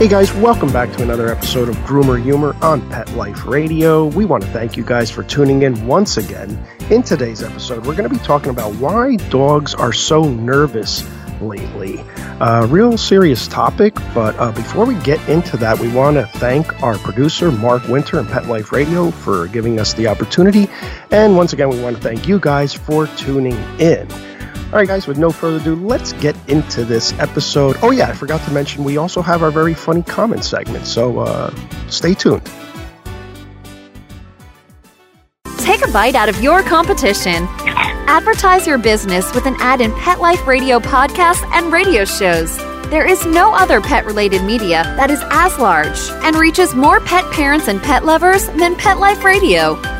Hey guys, welcome back to another episode of Groomer Humor on Pet Life Radio. We want to thank you guys for tuning in once again. In today's episode, we're going to be talking about why dogs are so nervous lately. A uh, real serious topic, but uh, before we get into that, we want to thank our producer, Mark Winter, and Pet Life Radio for giving us the opportunity. And once again, we want to thank you guys for tuning in. All right, guys, with no further ado, let's get into this episode. Oh, yeah, I forgot to mention we also have our very funny comment segment, so uh, stay tuned. Take a bite out of your competition. Advertise your business with an ad in Pet Life Radio podcasts and radio shows. There is no other pet related media that is as large and reaches more pet parents and pet lovers than Pet Life Radio.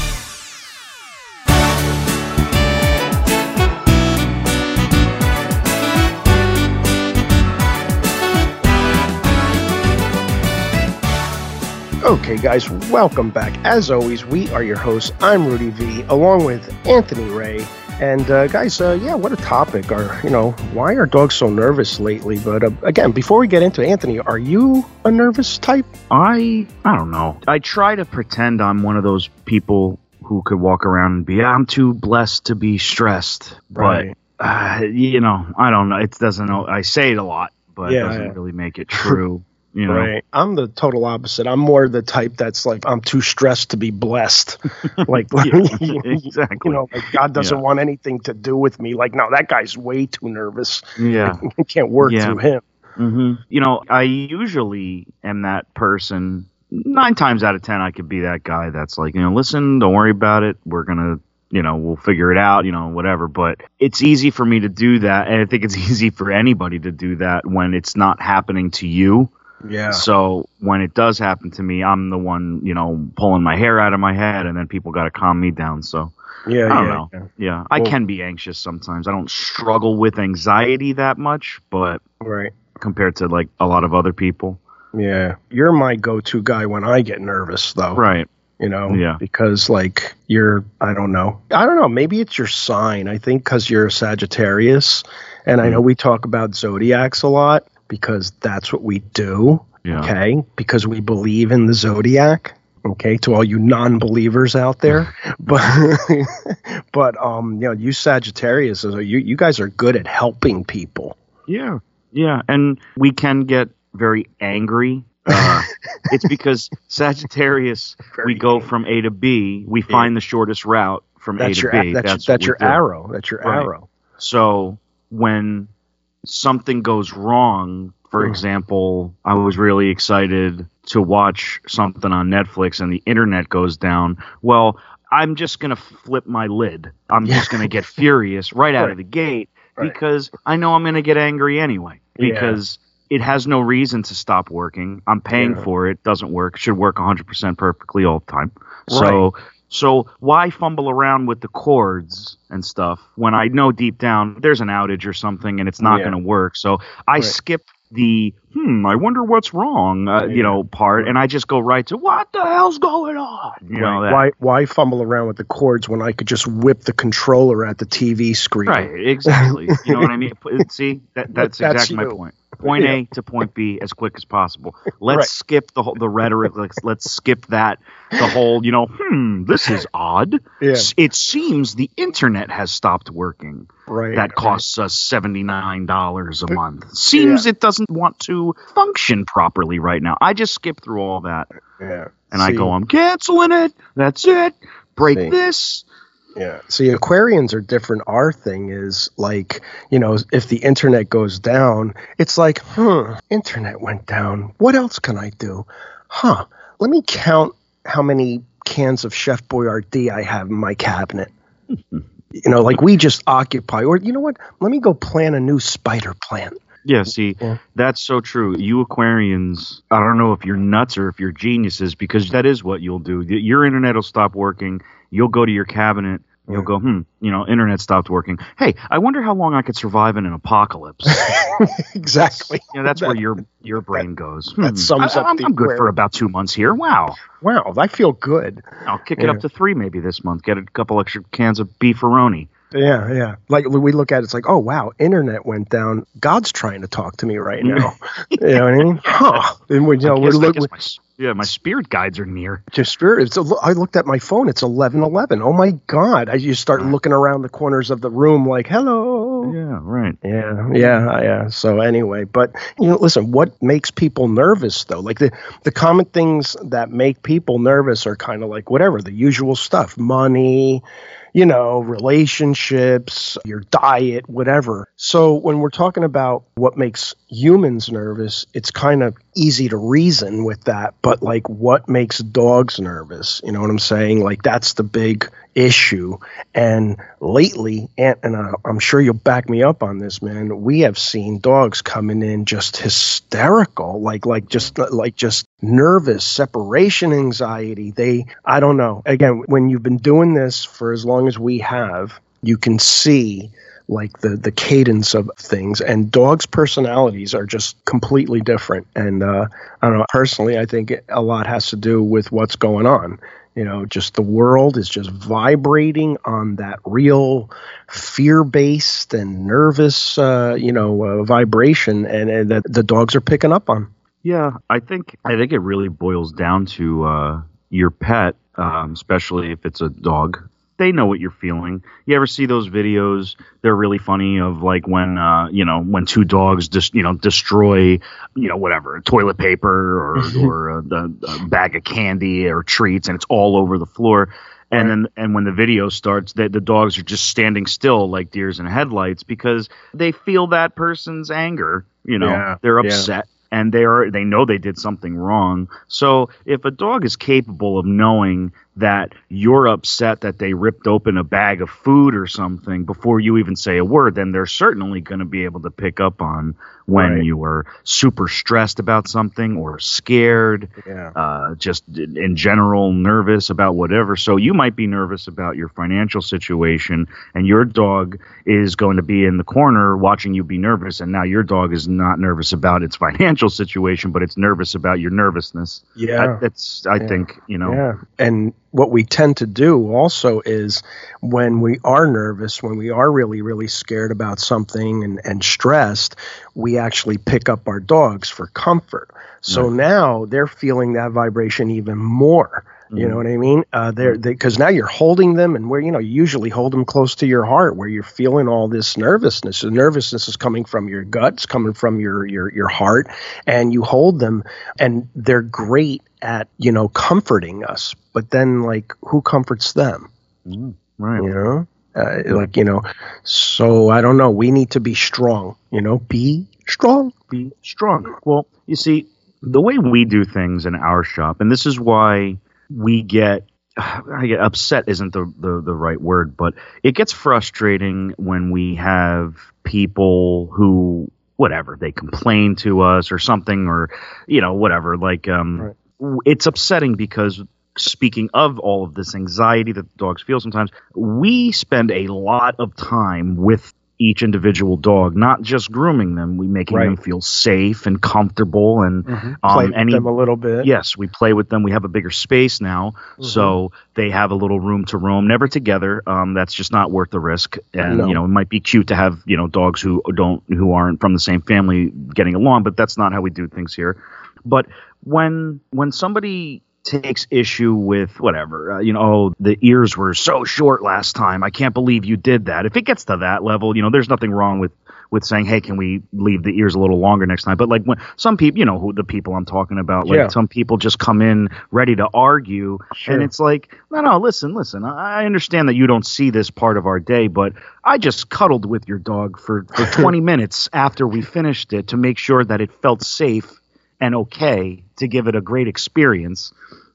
Okay, guys, welcome back. As always, we are your hosts. I'm Rudy V, along with Anthony Ray. And uh, guys, uh, yeah, what a topic! Are you know why are dogs so nervous lately? But uh, again, before we get into Anthony, are you a nervous type? I I don't know. I try to pretend I'm one of those people who could walk around and be. I'm too blessed to be stressed, right. but uh, you know, I don't know. It doesn't. I say it a lot, but Yeah, it doesn't yeah. really make it true. You know, Right. I'm the total opposite. I'm more the type that's like I'm too stressed to be blessed. like Yeah, you know, like God doesn't Yeah. want anything to do with me. Like, no, that guy's way too nervous. yeah. I can't work Yeah. through him. hmm You know, I usually am that person. Nine times out of ten, I could be that guy that's like, you know, listen, don't worry about it. We're gonna, you know, we'll figure it out. You know, whatever. But it's easy for me to do that, and I think it's easy for anybody to do that when it's not happening to you. Yeah. So when it does happen to me, I'm the one, you know, pulling my hair out of my head, and then people got to calm me down. So Yeah. I don't yeah, know. yeah. yeah, I can be anxious sometimes. I don't struggle with anxiety that much, but Right. compared to like a lot of other people. Yeah. You're my go-to guy when I get nervous, though. Right. You know. Yeah. Because like you're, I don't know. I don't know. Maybe it's your sign. I think because you're a Sagittarius, and I Mm. know we talk about zodiacs a lot because that's what we do. Yeah. Okay. Because we believe in the zodiac. Okay, to all you non-believers out there, but but um, you know, you Sagittarius, you you guys are good at helping people. Yeah. Yeah. And we can get very angry. Uh, it's because Sagittarius, we go from A to B, we find the shortest route from That's A to your B. that's, That's, that's, your do. arrow. That's your Right. arrow. So when something goes wrong, for Mm. example, I was really excited to watch something on Netflix and the internet goes down. Well, I'm just going to flip my lid. I'm Yeah. just going to get furious right out of the gate Right. because I know I'm going to get angry anyway Yeah. because it has no reason to stop working. I'm paying Yeah. for it. It doesn't work. Should work 100% perfectly all the time. So so why fumble around with the cords and stuff when I know deep down there's an outage or something and it's not Yeah. going to work? So I Right. skip the hmm, I wonder what's wrong, uh, Yeah. you know, part, and I just go right to what the hell's going on? You know that. Why why fumble around with the cords when I could just whip the controller at the TV screen? Right, exactly. you know what I mean? See, that, that's That's exactly my point. Point Yeah. A to point B as quick as possible. Let's Right. skip the whole the rhetoric. Let's let's skip that. The whole, you know, hmm, this is odd. Yeah. It seems the internet has stopped working. Right. That costs us seventy nine dollars a month. Seems it doesn't want to function properly right now. I just skip through all that Yeah. and I go, I'm canceling it. That's it. Break See. this. Yeah. See, Aquarians are different. Our thing is like, you know, if the internet goes down, it's like, huh, internet went down. What else can I do? Huh. Let me count how many cans of Chef Boyardee I have in my cabinet. you know, like we just occupy, or you know what? Let me go plant a new spider plant. Yeah, see, Yeah. that's so true. You Aquarians, I don't know if you're nuts or if you're geniuses because that is what you'll do. Your internet will stop working. You'll go to your cabinet. You'll Yeah. go, hmm, you know, internet stopped working. Hey, I wonder how long I could survive in an apocalypse. exactly. you know, that's where your your brain goes. that Hmm, sums I, up I'm, I'm good for about two months here. Wow. Wow, I feel good. I'll kick it up to three maybe this month. Get a couple extra cans of beefaroni. Yeah, yeah. Like we look at it, it's like, oh wow, internet went down. God's trying to talk to me right now. you know what I mean? Huh? And we, you know, we're looking. my, yeah, my spirit guides are near. Just spirit. It's a, I looked at my phone. It's eleven eleven. Oh my God! I just start looking around the corners of the room, like, hello. Yeah, right. Yeah, yeah, yeah. So anyway, but you know, listen, what makes people nervous though? Like the the common things that make people nervous are kind of like whatever the usual stuff, money, you know, relationships, your diet, whatever. So when we're talking about what makes humans nervous, it's kind of easy to reason with that, but like what makes dogs nervous? You know what I'm saying? Like that's the big issue. And lately, and, and I, I'm sure you'll back me up on this, man. We have seen dogs coming in just hysterical, like like just like just nervous, separation anxiety. They, I don't know. Again, when you've been doing this for as long as we have, you can see like the the cadence of things and dogs personalities are just completely different and uh, i don't know personally i think a lot has to do with what's going on you know just the world is just vibrating on that real fear-based and nervous uh, you know uh, vibration and, and that the dogs are picking up on Yeah, I think I think it really boils down to uh, your pet, um, especially if it's a dog. They know what you're feeling. You ever see those videos? They're really funny of like when uh, you know when two dogs just you know destroy you know whatever toilet paper or or a, a, a bag of candy or treats and it's all over the floor. And then, and when the video starts, the, the dogs are just standing still like deers in headlights because they feel that person's anger. You know, Yeah, they're yeah. And they are they know they did something wrong. So if a dog is capable of knowing that you're upset that they ripped open a bag of food or something before you even say a word, then they're certainly going to be able to pick up on when Right. you were super stressed about something or scared, yeah uh, just in general nervous about whatever. So you might be nervous about your financial situation, and your dog is going to be in the corner watching you be nervous, and now your dog is not nervous about its financial situation, but it's nervous about your nervousness. yeah That- that's I Yeah. think you know. Yeah. And what we tend to do also is when we are nervous, when we are really, really scared about something and, and stressed, we actually pick up our dogs for comfort. So now they're feeling that vibration even more. You know what I mean? Uh, they're because now you're holding them, and where you know you usually hold them close to your heart, where you're feeling all this nervousness. The nervousness is coming from your guts, coming from your your your heart, and you hold them, and they're great at you know comforting us. But then, like, who comforts them? Mm, right. You know, uh, like you know. So I don't know. We need to be strong. You know, be strong. be strong. Well, you see, the way we do things in our shop, and this is why we get. I get upset isn't the, the, the right word, but it gets frustrating when we have people who whatever they complain to us or something or you know whatever like um Right. it's upsetting because speaking of all of this anxiety that the dogs feel sometimes we spend a lot of time with each individual dog, not just grooming them. We making Right. them feel safe and comfortable and Play um, with any them a little bit. Yes, we play with them. We have a bigger space now, Mm-hmm. so they have a little room to roam. Never together. Um, that's just not worth the risk. And No. you know, it might be cute to have you know dogs who don't who aren't from the same family getting along, but that's not how we do things here. But when when somebody takes issue with whatever, uh, you know, oh, the ears were so short last time. I can't believe you did that. If it gets to that level, you know, there's nothing wrong with with saying, "Hey, can we leave the ears a little longer next time?" But like when some people, you know, who the people I'm talking about, like Yeah. some people just come in ready to argue, Sure. and it's like, no, no, listen, listen. I I understand that you don't see this part of our day, but I just cuddled with your dog for for 20 minutes after we finished it to make sure that it felt safe and okay to give it a great experience,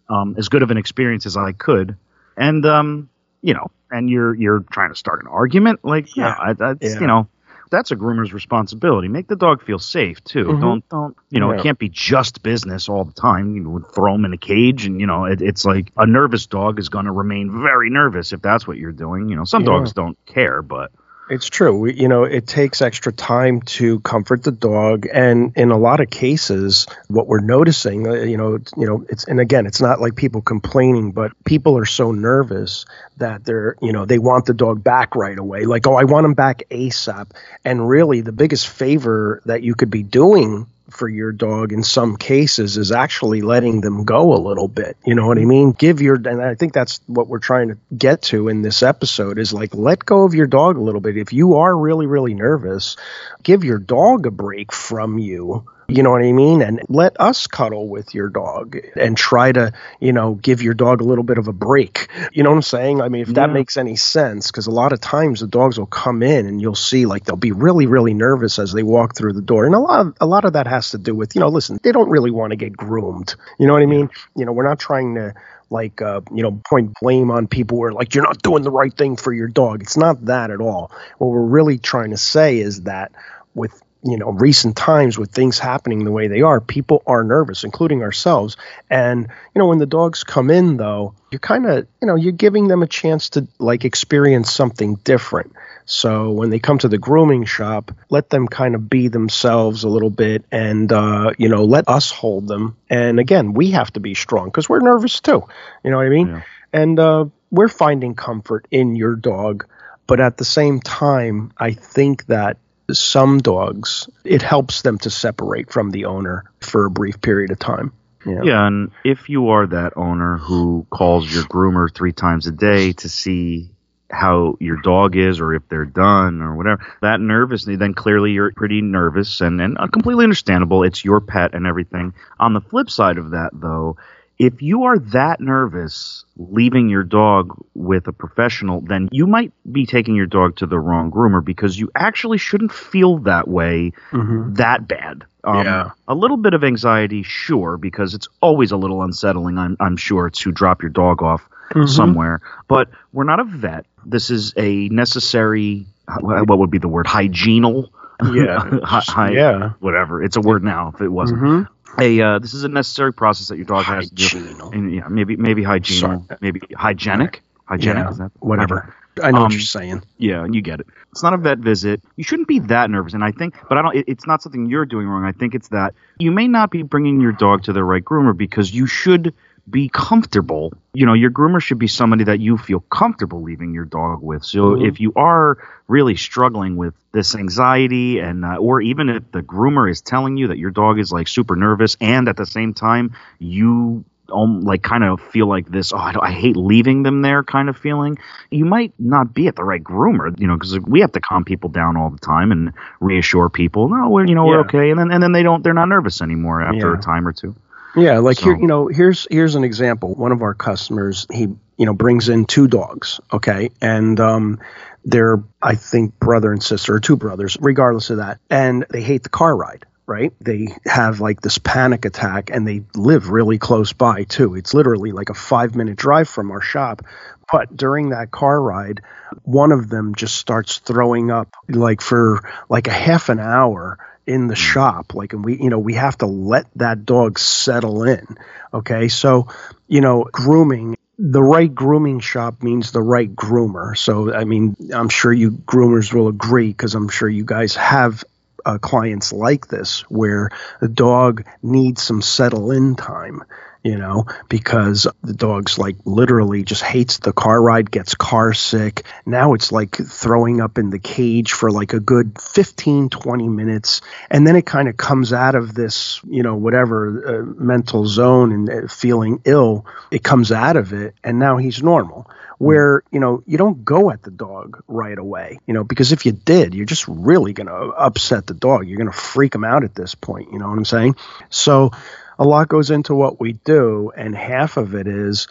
um, as good of an experience as I could, and um, you know, and you're you're trying to start an argument, like yeah, I, that's Yeah. you know. That's a groomer's responsibility. Make the dog feel safe too. Mhm. Don't don't you know? Yeah. It can't be just business all the time. You know, throw them in a cage, and you know, it, it's like a nervous dog is going to remain very nervous if that's what you're doing. You know, some Yeah. dogs don't care, but It's true. We, you know, it takes extra time to comfort the dog, and in a lot of cases, what we're noticing, uh, you know, you know, it's and again, it's not like people complaining, but people are so nervous that they're, you know, they want the dog back right away. Like, oh, I want him back ASAP. And really, the biggest favor that you could be doing for your dog in some cases is actually letting them go a little bit. You know what I mean? Give your and I think that's what we're trying to get to in this episode is like let go of your dog a little bit. If you are really really nervous, give your dog a break from you. You know what I mean? And let us cuddle with your dog and try to, you know, give your dog a little bit of a break. You know what I'm saying? I mean, if that Yeah. makes any sense, because a lot of times the dogs will come in and you'll see like they'll be really, really nervous as they walk through the door. And a lot of, a lot of that has to do with, you know, listen, they don't really want to get groomed. You know what I mean? You know, we're not trying to like uh, you know point blame on people who are like you're not doing the right thing for your dog it's not that at all what we're really trying to say is that with you know recent times with things happening the way they are people are nervous including ourselves. And you know when the dogs come in though you're kind of you know you're giving them a chance to like experience something different. So when they come to the grooming shop let them kind of be themselves a little bit and uh, you know let us hold them. And again we have to be strong because we're nervous too. You know what i mean? Yeah. and uh, we're finding comfort in your dog. But at the same time i think that some dogs it helps them to separate from the owner for a brief period of time yeah, Yeah, and if you are that owner who calls your groomer three times a day to see how your dog is or if they're done or whatever, that nervousness, then clearly you're pretty nervous and, and completely understandable. It's your pet and everything. On the flip side of that, though, if you are that nervous leaving your dog with a professional, then you might be taking your dog to the wrong groomer because you actually shouldn't feel that way Mhm. that bad. Um, Yeah. A little bit of anxiety, sure, because it's always a little unsettling, I'm, I'm sure, to drop your dog off Mhm. somewhere. But we're not a vet. This is a necessary, what would be the word, hygienal? Yeah. Hy- Yeah. Whatever. It's a word now if it wasn't. Mhm. A, uh, this is a necessary process that your dog has to do. And, yeah, maybe maybe Sorry. maybe hygienic. Hygienic Yeah, is that whatever. I know what Um, you're saying. yeah, you get it. It's not a vet visit. You shouldn't be that nervous. And I think, but I don't. It, it's not something you're doing wrong. I think it's that you may not be bringing your dog to the right groomer because you should be comfortable. You know, your groomer should be somebody that you feel comfortable leaving your dog with. So Mhm. if you are really struggling with this anxiety, and uh, or even if the groomer is telling you that your dog is like super nervous, and at the same time you um, like kind of feel like this oh I, don't, I hate leaving them there kind of feeling you might not be at the right groomer you know because we have to calm people down all the time and reassure people no we're you know we're okay and then and then they don't they're not nervous anymore after Yeah. a time or two Yeah, like here, you know, here's here's an example. One of our customers, he you know brings in two dogs, okay, and um, they're I think brother and sister, or two brothers, regardless of that, and they hate the car ride. Right? They have like this panic attack, and they live really close by too. It's literally like a five minute drive from our shop. But during that car ride, one of them just starts throwing up like for like a half an hour in the shop like and we you know we have to let that dog settle in okay? So you know grooming the right grooming shop means the right groomer. So i mean i'm sure you groomers will agree because i'm sure you guys have uh, clients like this where the dog needs some settle in time you know, because the dog's like literally just hates the car ride, gets car sick. Now it's like throwing up in the cage for like a good 15, 20 minutes. And then it kind of comes out of this, you know, whatever uh, mental zone and uh, feeling ill. It comes out of it. And now he's normal where you know you don't go at the dog right away you know because if you did you're just really going to upset the dog you're going to freak him out at this point you know what i'm saying so a lot goes into what we do, and half of it is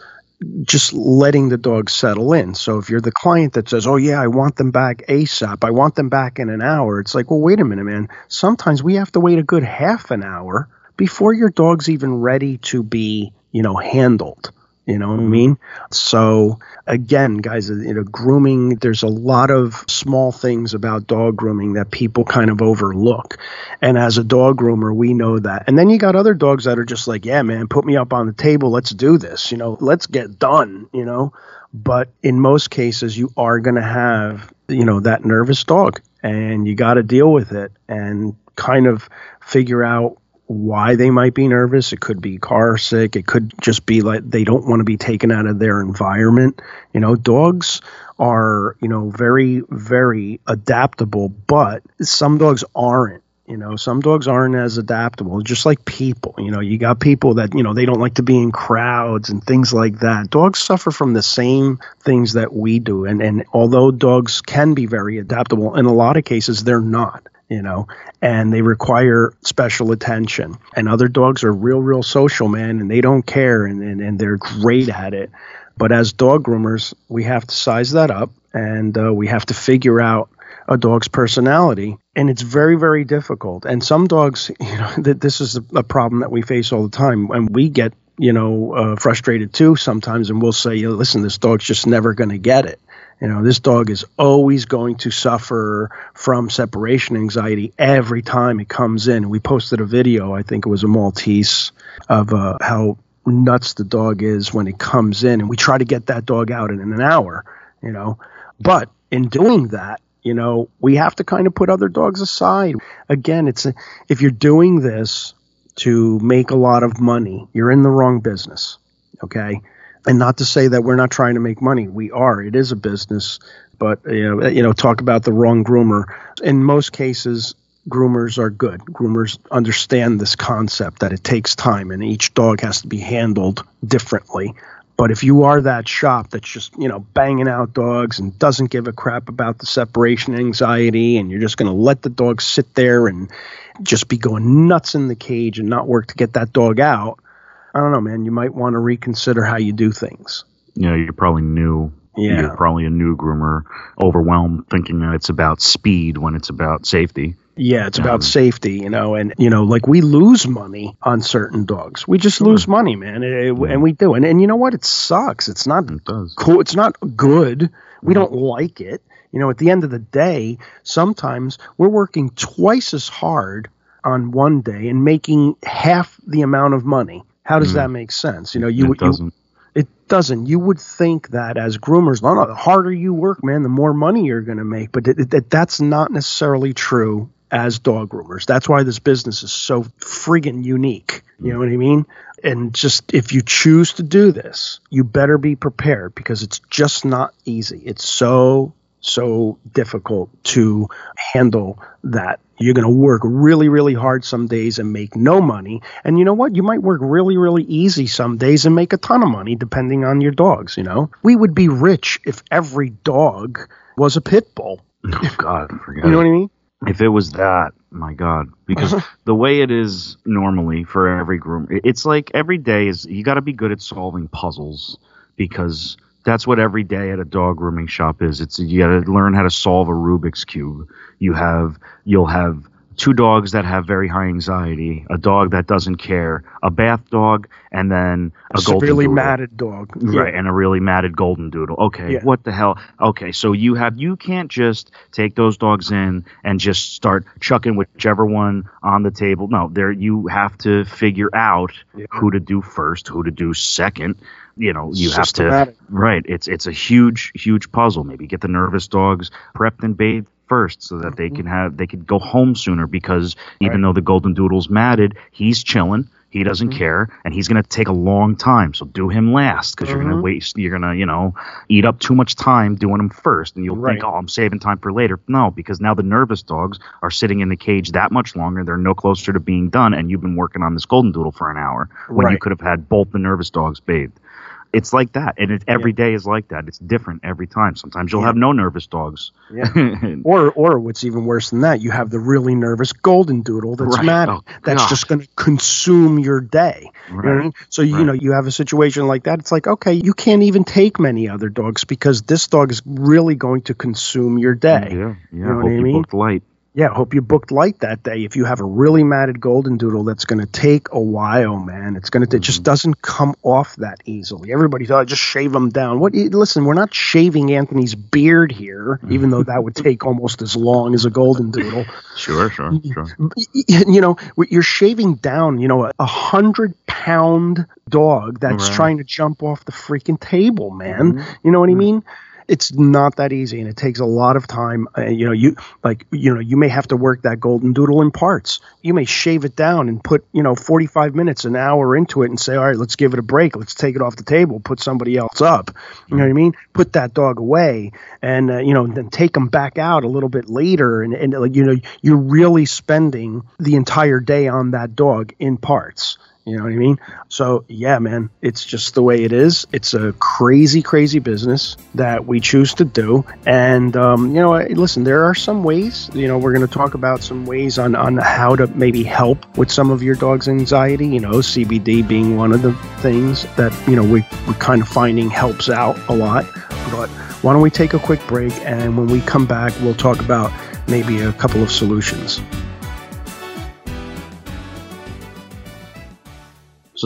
just letting the dog settle in. So if you're the client that says, "Oh yeah, I want them back ASAP. I want them back in an hour." It's like, "Well, wait a minute, man. Sometimes we have to wait a good half an hour before your dog's even ready to be, you know, handled." You know what I mean? So again, guys, you know, grooming, there's a lot of small things about dog grooming that people kind of overlook. And as a dog groomer, we know that. And then you got other dogs that are just like, yeah, man, put me up on the table. Let's do this. You know, let's get done, you know. But in most cases, you are going to have, you know, that nervous dog and you got to deal with it and kind of figure out why they might be nervous. It could be car sick. It could just be like they don't want to be taken out of their environment. You know, dogs are, you know, very, very adaptable, but some dogs aren't. You know, some dogs aren't as adaptable, just like people. You know, you got people that, you know, they don't like to be in crowds and things like that. Dogs suffer from the same things that we do. And, and although dogs can be very adaptable, in a lot of cases, they're not you know, and they require special attention. And other dogs are real, real social, man, and they don't care and, and, and they're great at it. But as dog groomers, we have to size that up and uh, we have to figure out a dog's personality. And it's very, very difficult. And some dogs, you know, th- this is a problem that we face all the time. And we get, you know, uh, frustrated too sometimes. And we'll say, listen, this dog's just never going to get it. You know, this dog is always going to suffer from separation anxiety every time it comes in. We posted a video, I think it was a Maltese, of uh, how nuts the dog is when it comes in. And we try to get that dog out in, an hour, you know. But in doing that, you know, we have to kind of put other dogs aside. Again, it's a, if you're doing this to make a lot of money, you're in the wrong business. Okay and not to say that we're not trying to make money. We are. It is a business, but you know, you know, talk about the wrong groomer. In most cases, groomers are good. Groomers understand this concept that it takes time and each dog has to be handled differently. But if you are that shop that's just, you know, banging out dogs and doesn't give a crap about the separation anxiety and you're just going to let the dog sit there and just be going nuts in the cage and not work to get that dog out, I don't know, man. You might want to reconsider how you do things. You know, you're probably new. Yeah. You're probably a new groomer, overwhelmed, thinking that it's about speed when it's about safety. Yeah, it's about um, safety, you know, and you know, like we lose money on certain dogs. We just lose money, man, it, it, and we do. And and you know what? It sucks. It's not it cool. It's not good. We mm-hmm. don't like it. You know, at the end of the day, sometimes we're working twice as hard on one day and making half the amount of money how does mm. that make sense? You know, you it doesn't. You, it doesn't. You would think that as groomers, no, no, the harder you work, man, the more money you're going to make. But it, it, that's not necessarily true as dog groomers. That's why this business is so friggin' unique. You know what I mean? And just if you choose to do this, you better be prepared because it's just not easy. It's so so difficult to handle that. You're going to work really, really hard some days and make no money. And you know what? You might work really, really easy some days and make a ton of money depending on your dogs, you know? We would be rich if every dog was a pit bull. Oh, God, forget You know what I mean? If it was that, my God, because the way it is normally for every groom, it's like every day is you got to be good at solving puzzles because that's what every day at a dog grooming shop is. It's you got to learn how to solve a Rubik's cube. You have you'll have two dogs that have very high anxiety, a dog that doesn't care, a bath dog, and then a, A golden severely matted dog. Right, and a really matted golden doodle. Okay, Yeah. what the hell? Okay, so you have you can't just take those dogs in and just start chucking whichever one on the table. No, there you have to figure out Yeah. who to do first, who to do second. You know, you have to right. It's it's a huge huge puzzle. Maybe get the nervous dogs prepped and bathed first so that they can have they could go home sooner because even Mm-hmm. Right. though the golden doodle's matted, he's chilling. He doesn't Mm-hmm. care, and he's going to take a long time. So do him last because you're going to waste. You're going to, you know, eat up too much time doing him first, and you'll Right. think, "Oh, I'm saving time for later." No, because now the nervous dogs are sitting in the cage that much longer. They're no closer to being done, and you've been working on this golden doodle for an hour when you could have had both the nervous dogs bathed. It's like that, and it, every day is like that. It's different every time. Sometimes you'll Yeah. have no nervous dogs. Yeah. Or, or what's even worse than that, you have the really nervous golden doodle that's Right. mad. Oh, that's gosh. just going to consume your day. You know I mean? So you know you have a situation like that. It's like okay, you can't even take many other dogs because this dog is really going to consume your day. Yeah, yeah. know what Hope I you mean? booked light. Yeah, hope you booked light that day. If you have a really matted golden doodle, that's going to take a while, man. It's going to it just Mm-hmm. doesn't come off that easily. Everybody thought just shave them down. What? Listen, we're not shaving Anthony's beard here, Mm-hmm. even though that would take almost as long as a golden doodle. Sure, sure, sure. You know, you're shaving down, you know, a- hundred pound dog that's Right. Mm-hmm. trying to jump off the freaking table, man. You know what I mean? It's not that easy, and it takes a lot of time. Uh, you know, you like, you know, you may have to work that golden doodle in parts. You may shave it down and put, you know, 45 minutes, an hour into it, and say, all right, let's give it a break. Let's take it off the table, put somebody else up. You know what I mean? Put that dog away, and uh, you know, then take them back out a little bit later, and and like, you know, you're really spending the entire day on that dog in parts. You know what I mean? So, yeah, man, it's just the way it is. It's a crazy, crazy business that we choose to do. And, um, you know, listen, there are some ways, you know, we're going to talk about some ways on, on how to maybe help with some of your dog's anxiety, you know, CBD being one of the things that, you know, we, we're kind of finding helps out a lot. But why don't we take a quick break? And when we come back, we'll talk about maybe a couple of solutions.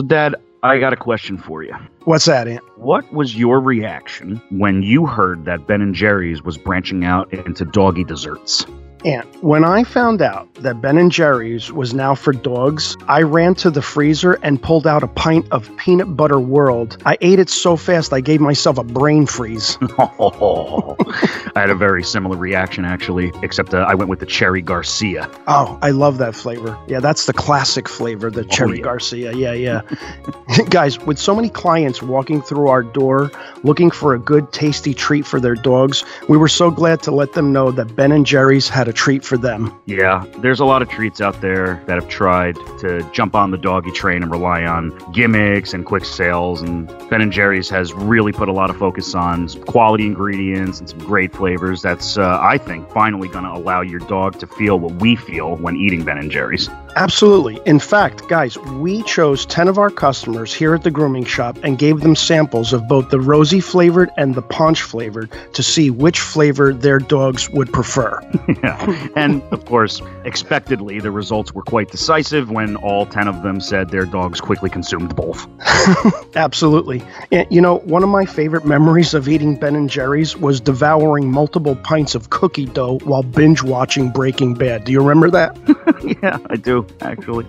So, Dad, I got a question for you. What's that, Ant? What was your reaction when you heard that Ben and Jerry's was branching out into doggy desserts? And when I found out that Ben and Jerry's was now for dogs, I ran to the freezer and pulled out a pint of peanut butter world. I ate it so fast I gave myself a brain freeze. I had a very similar reaction, actually, except uh, I went with the Cherry Garcia. Oh, I love that flavor. Yeah, that's the classic flavor, the cherry yeah. Garcia. Yeah, yeah. Guys, with so many clients walking through our door looking for a good, tasty treat for their dogs, we were so glad to let them know that Ben and Jerry's had a treat for them. Yeah, there's a lot of treats out there that have tried to jump on the doggy train and rely on gimmicks and quick sales. And Ben and Jerry's has really put a lot of focus on quality ingredients and some great flavors. That's, uh, I think, finally going to allow your dog to feel what we feel when eating Ben and Jerry's. Absolutely. In fact, guys, we chose 10 of our customers here at the grooming shop and gave them samples of both the Rosie flavored and the punch flavored to see which flavor their dogs would prefer. yeah. And of course, expectedly, the results were quite decisive when all 10 of them said their dogs quickly consumed both. Absolutely. And, you know, one of my favorite memories of eating Ben and Jerry's was devouring multiple pints of cookie dough while binge watching Breaking Bad. Do you remember that? yeah, I do, actually.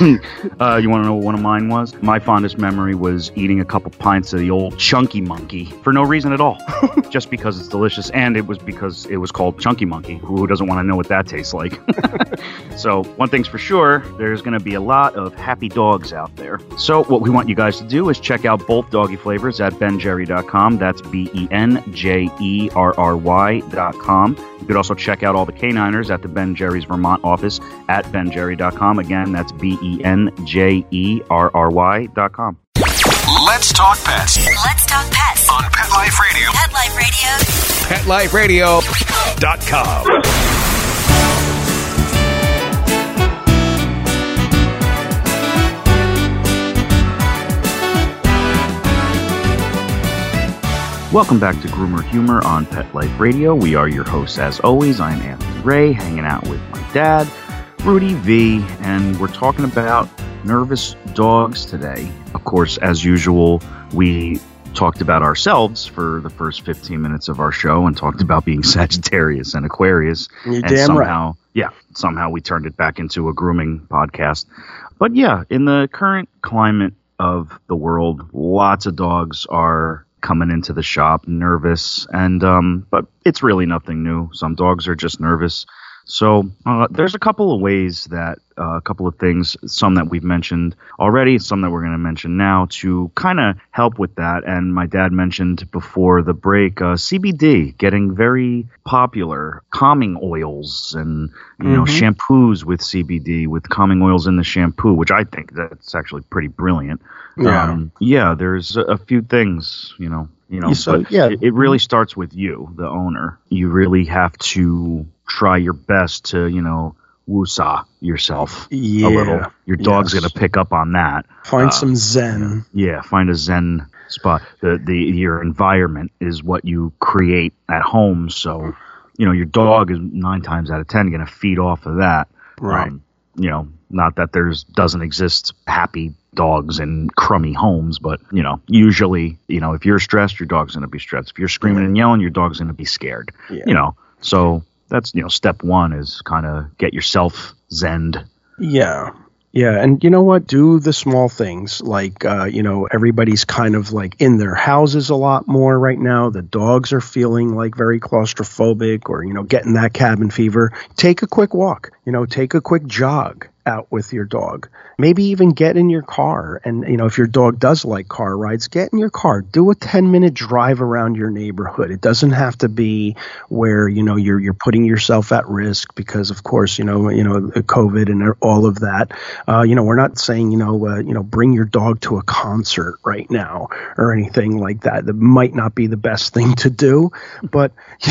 uh, you want to know what one of mine was? My fondest memory was eating a couple pints of the old Chunky Monkey for no reason at all. Just because it's delicious, and it was because it was called Chunky Monkey. Who doesn't want to know what that tastes like? so, one thing's for sure there's going to be a lot of happy dogs out there. So, what we want you guys to do is check out both doggy flavors at benjerry.com. That's B E N J E R R Y.com. You could also check out all the K9ers at the Ben Jerry's Vermont office at benjerry.com. Again, that's B E N J E R R Y.com. Let's talk pets Let's talk pets. on Pet Life Radio. Pet Life Radio. PetLifeRadio.com. Welcome back to Groomer Humor on Pet Life Radio. We are your hosts, as always. I'm Anthony Ray, hanging out with my dad. Rudy V, and we're talking about nervous dogs today. Of course, as usual, we talked about ourselves for the first 15 minutes of our show and talked about being Sagittarius and Aquarius. You're and damn right. yeah, somehow we turned it back into a grooming podcast. But yeah, in the current climate of the world, lots of dogs are coming into the shop nervous and um but it's really nothing new. Some dogs are just nervous so uh, there's a couple of ways that uh, a couple of things, some that we've mentioned already, some that we're going to mention now to kind of help with that. And my dad mentioned before the break uh, CBD getting very popular, calming oils and you know shampoos with CBD with calming oils in the shampoo, which I think that's actually pretty brilliant. Yeah. Um, yeah. There's a, a few things, you know. You know, So, yeah. it, it really starts with you, the owner. You really have to try your best to, you know, woosah yourself Yeah. a little. Your dog's Yes. going to pick up on that. Find Uh, some zen. Yeah, find a zen spot. The the your environment is what you create at home. So, you know, your dog is nine times out of ten going to feed off of that. Right. Um, you know, not that there's doesn't exist happy dogs in crummy homes, but you know, usually, you know, if you're stressed, your dog's going to be stressed. If you're screaming and yelling, your dog's going to be scared. Yeah. You know, so that's you know, step one is kind of get yourself zenned. Yeah. Yeah, and you know what? Do the small things like uh, you know everybody's kind of like in their houses a lot more right now. The dogs are feeling like very claustrophobic, or you know getting that cabin fever. Take a quick walk. You know, take a quick jog out with your dog. Maybe even get in your car, and you know if your dog does like car rides, get in your car. Do a ten minute drive around your neighborhood. It doesn't have to be where you know you're you're putting yourself at risk because of course you know you know COVID and all of that. Uh, you know we're not saying you know uh, you know bring your dog to a concert right now or anything like that. That might not be the best thing to do, but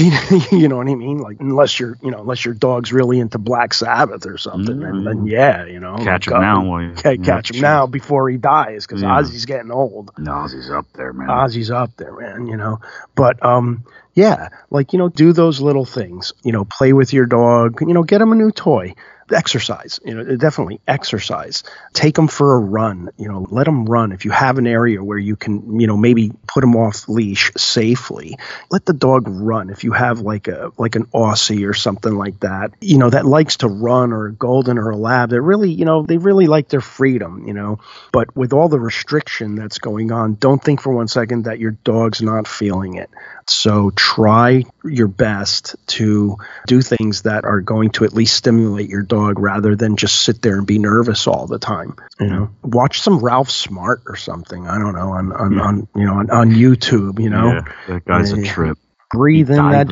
you know what I mean. Like unless you're you know unless your dog's really into Black Sabbath or something, and then yeah, you know Catch him now you- ca- yeah, catch him sure. now before he dies because Yeah. Ozzy's getting old. No, Ozzy's up there, man. Ozzy's up there, man, you know. But um yeah, like you know, do those little things. You know, play with your dog, you know, get him a new toy. Exercise, you know, definitely exercise. Take them for a run, you know, let them run. If you have an area where you can, you know, maybe put them off leash safely, let the dog run. If you have like a like an Aussie or something like that, you know, that likes to run or a golden or a lab, they really, you know, they really like their freedom, you know. But with all the restriction that's going on, don't think for one second that your dog's not feeling it. So try your best to do things that are going to at least stimulate your dog rather than just sit there and be nervous all the time. You know, watch some Ralph Smart or something. I don't know on on, on you know on, on YouTube. You know, yeah, that guy's a trip. breathe in that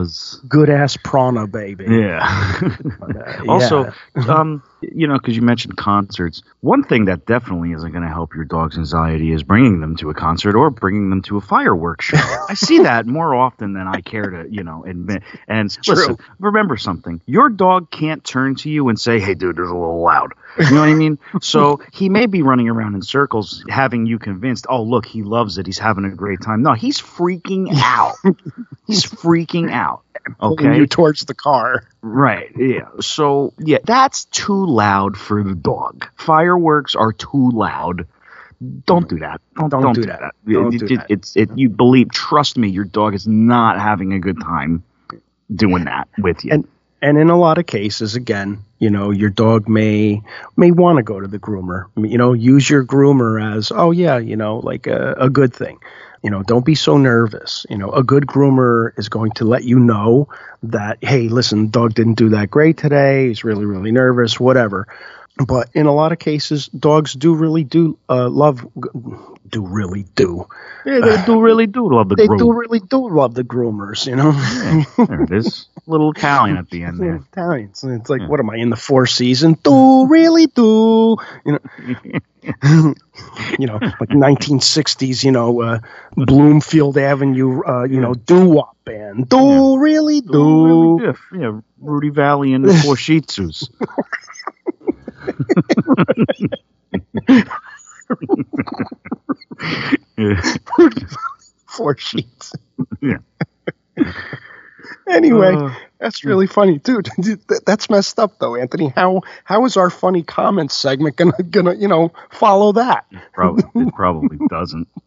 good ass prana, baby. Yeah. Uh, also, yeah. um, you know, because you mentioned concerts, one thing that definitely isn't going to help your dog's anxiety is bringing them to a concert or bringing them to a fireworks show. I see that more often than I care to, you know, admit. And listen, remember something: your dog can't turn to you and say, "Hey, dude, there's a little loud." You know what I mean? So he may be running around in circles, having you convinced, "Oh, look, he loves it. He's having a great time." No, he's freaking out. he's freaking out. Okay. you towards the car. Right. Yeah. So yeah, that's too loud for the dog. Fireworks are too loud. Don't do that. Don't, Don't don't do do that. that. Don't It- do it- that. It's it. You believe? Trust me. Your dog is not having a good time doing that with you. And and in a lot of cases, again, you know, your dog may may want to go to the groomer. You know, use your groomer as, oh yeah, you know, like a, a good thing. You know, don't be so nervous. You know, a good groomer is going to let you know that, hey, listen, dog didn't do that great today. He's really, really nervous, whatever. But in a lot of cases, dogs do really do uh, love, do really do. yeah, they do really do love the They groove. do really do love the groomers, you know? There it is. Little Italian at the end there. Italians. And it's like, what am I in the four season? Do really do you know? you know, like 1960s, you know, uh, Bloomfield Avenue, uh, you know, doo wop band. Do really Do do. really. Yeah, Rudy Valli and the Four Shih Tzus. Yeah. Four sheets. Yeah. Anyway, Uh, That's really funny, dude. That's messed up, though, Anthony. How how is our funny comments segment gonna gonna you know follow that? Probably it probably doesn't.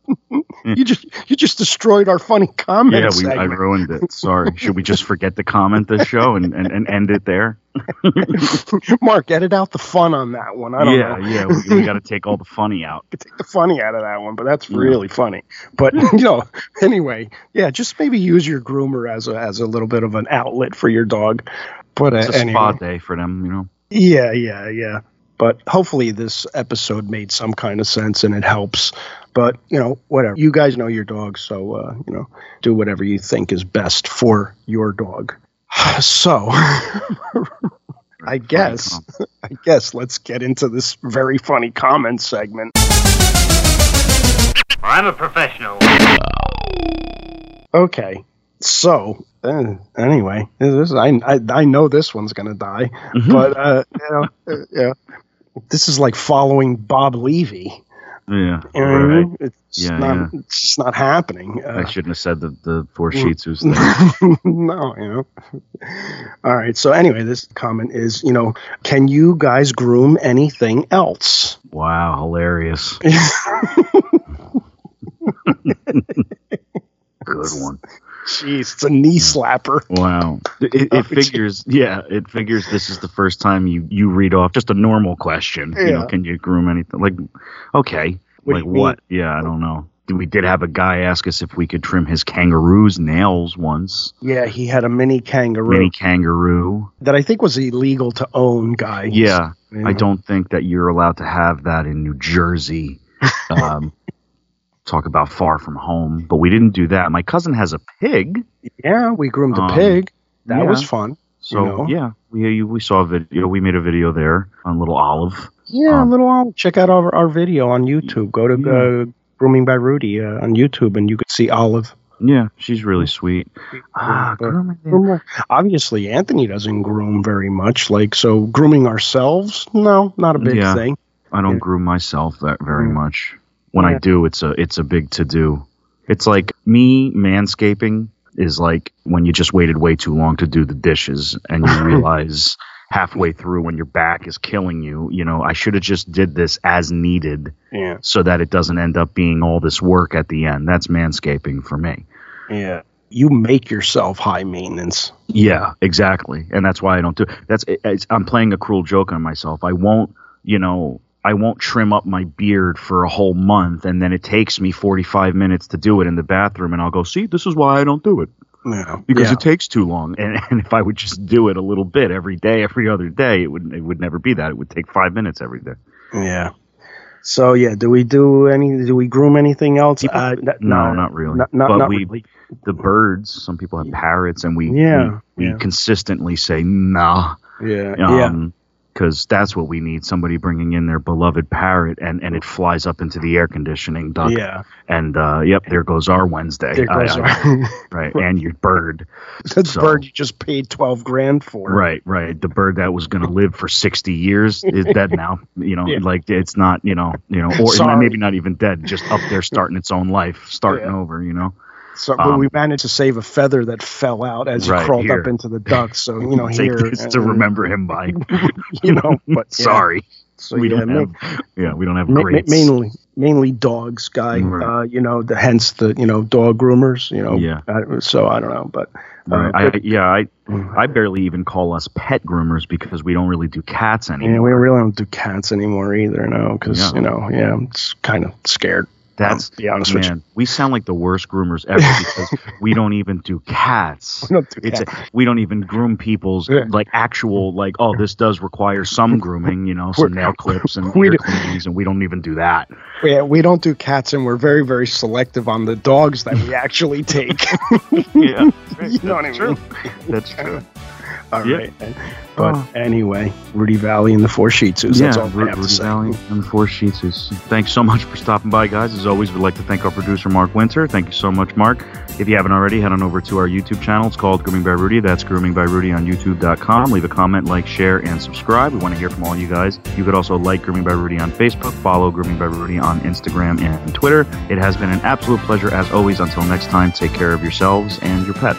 You just you just destroyed our funny comments. Yeah, we, I ruined it. Sorry. Should we just forget to comment this show and, and, and end it there? Mark, edit out the fun on that one. I don't yeah, know. yeah. We, we got to take all the funny out. Take the funny out of that one, but that's really funny. But you know, anyway, yeah, just maybe use your groomer as a as a little bit of an outlet for your dog. But uh, It's a anyway. spa day for them, you know. Yeah, yeah, yeah. But hopefully this episode made some kind of sense and it helps. But, you know, whatever. You guys know your dog, so, uh, you know, do whatever you think is best for your dog. So, I guess, I guess let's get into this very funny comment segment. I'm a professional. Okay. So, uh, anyway, this is, I, I I know this one's gonna die, but uh, you know, uh, yeah, this is like following Bob Levy. Yeah. You know what I right. mean? It's Yeah, not. yeah. It's just not happening. I Uh, shouldn't have said the, the four Shih Tzus thing. no, you know. All right. So anyway, this comment is, you know, can you guys groom anything else? Wow, hilarious. Good one. Jeez, it's a knee slapper. Wow. It, it figures, yeah, it figures this is the first time you, you read off just a normal question. You know, Yeah. can you groom anything? Like, okay. What like you mean? what? Yeah, I don't know. We did have a guy ask us if we could trim his kangaroo's nails once. Yeah, he had a mini kangaroo Mini kangaroo. that I think was illegal to own. Guy. Yeah. Yeah. I don't think that you're allowed to have that in New Jersey. Um, talk about far from home, but we didn't do that. My cousin has a pig, Yeah, we groomed a Um, pig. That yeah. was fun. so You know? yeah, we we saw a video. We made a video there on Little Olive. Yeah, Um, little. Olive. Check out our, our video on YouTube. Go to Yeah. uh, Grooming by Rudy uh, on YouTube, and you can see Olive. Yeah, she's really sweet. Ah, grooming Obviously, Anthony doesn't groom very much. Like, so grooming ourselves, no, not a big Yeah. thing. I don't Yeah. groom myself that very much. When I do, it's a it's a big to do. It's like me manscaping is like when you just waited way too long to do the dishes and you realize halfway through when your back is killing you, you know, I should have just did this as needed Yeah, so that it doesn't end up being all this work at the end. That's manscaping for me. yeah. You make yourself high maintenance. Yeah, exactly, and that's why I don't do. That's it, it's, I'm playing a cruel joke on myself. I won't, you know, I won't trim up my beard for a whole month, and then it takes me 45 minutes to do it in the bathroom, and I'll go, see, this is why I don't do it Yeah, because yeah. it takes too long. And, and if I would just do it a little bit every day, every other day, it would it would never be that. It would take five minutes every day. yeah. So yeah, do we do any? Do we groom anything else? People- Uh, n- no, not really. Not, not, But not we- really. The birds, some people have parrots, and we Yeah, we, we yeah. consistently say nah. Yeah, yeah. Because that's what we need somebody bringing in their beloved parrot and, and it flies up into the air conditioning duct Yeah, and uh, yep there goes our wednesday there goes I- our, right and your bird that So- bird you just paid twelve grand for. right right the bird that was going to live for 60 years is dead now you know Yeah. like it's not you know you know or maybe not even dead just up there starting its own life starting Yeah. over you know So, but Um, we managed to save a feather that fell out as Right, he crawled here. up into the duct. So you know take here, this to uh, remember him by you know. But yeah. sorry So, we yeah, don't ma- have yeah we don't have ma- ma- greats mainly mainly dogs, guy. Right. Uh, you know, the hence the you know dog groomers. You know, Yeah. Uh, so I don't know, but uh, Right. I, but- yeah, I I barely even call us pet groomers because we don't really do cats yeah, anymore. we really don't do cats anymore either. No, because Yeah. you know, yeah, I'm kind of scared. That's be honest with you. man, we sound like the worst groomers ever because we don't even do cats. We don't do It's cats. we don't even groom people's Yeah. like actual like oh this does require some grooming you know some nail clips and we ear do- cleanings and we don't even do that. Yeah, we don't do cats, and we're very very selective on the dogs that we actually take. Yeah, you know what I mean? that's true. All Yeah. right. But oh. anyway, Rudy Valli and the Four Shih Tzus. That's yeah, all I Ru- have to Rudy say. Valli and the Four Sheets. is- Thanks so much for stopping by, guys. As always, we'd like to thank our producer, Mark Winter. Thank you so much, Mark. If you haven't already, head on over to our YouTube channel. It's called Grooming by Rudy. That's Grooming by Rudy on YouTube.com. Leave a comment, like, share, and subscribe. We want to hear from all you guys. You could also like Grooming by Rudy on Facebook, follow Grooming by Rudy on Instagram and Twitter. It has been an absolute pleasure, as always. Until next time, take care of yourselves and your pets.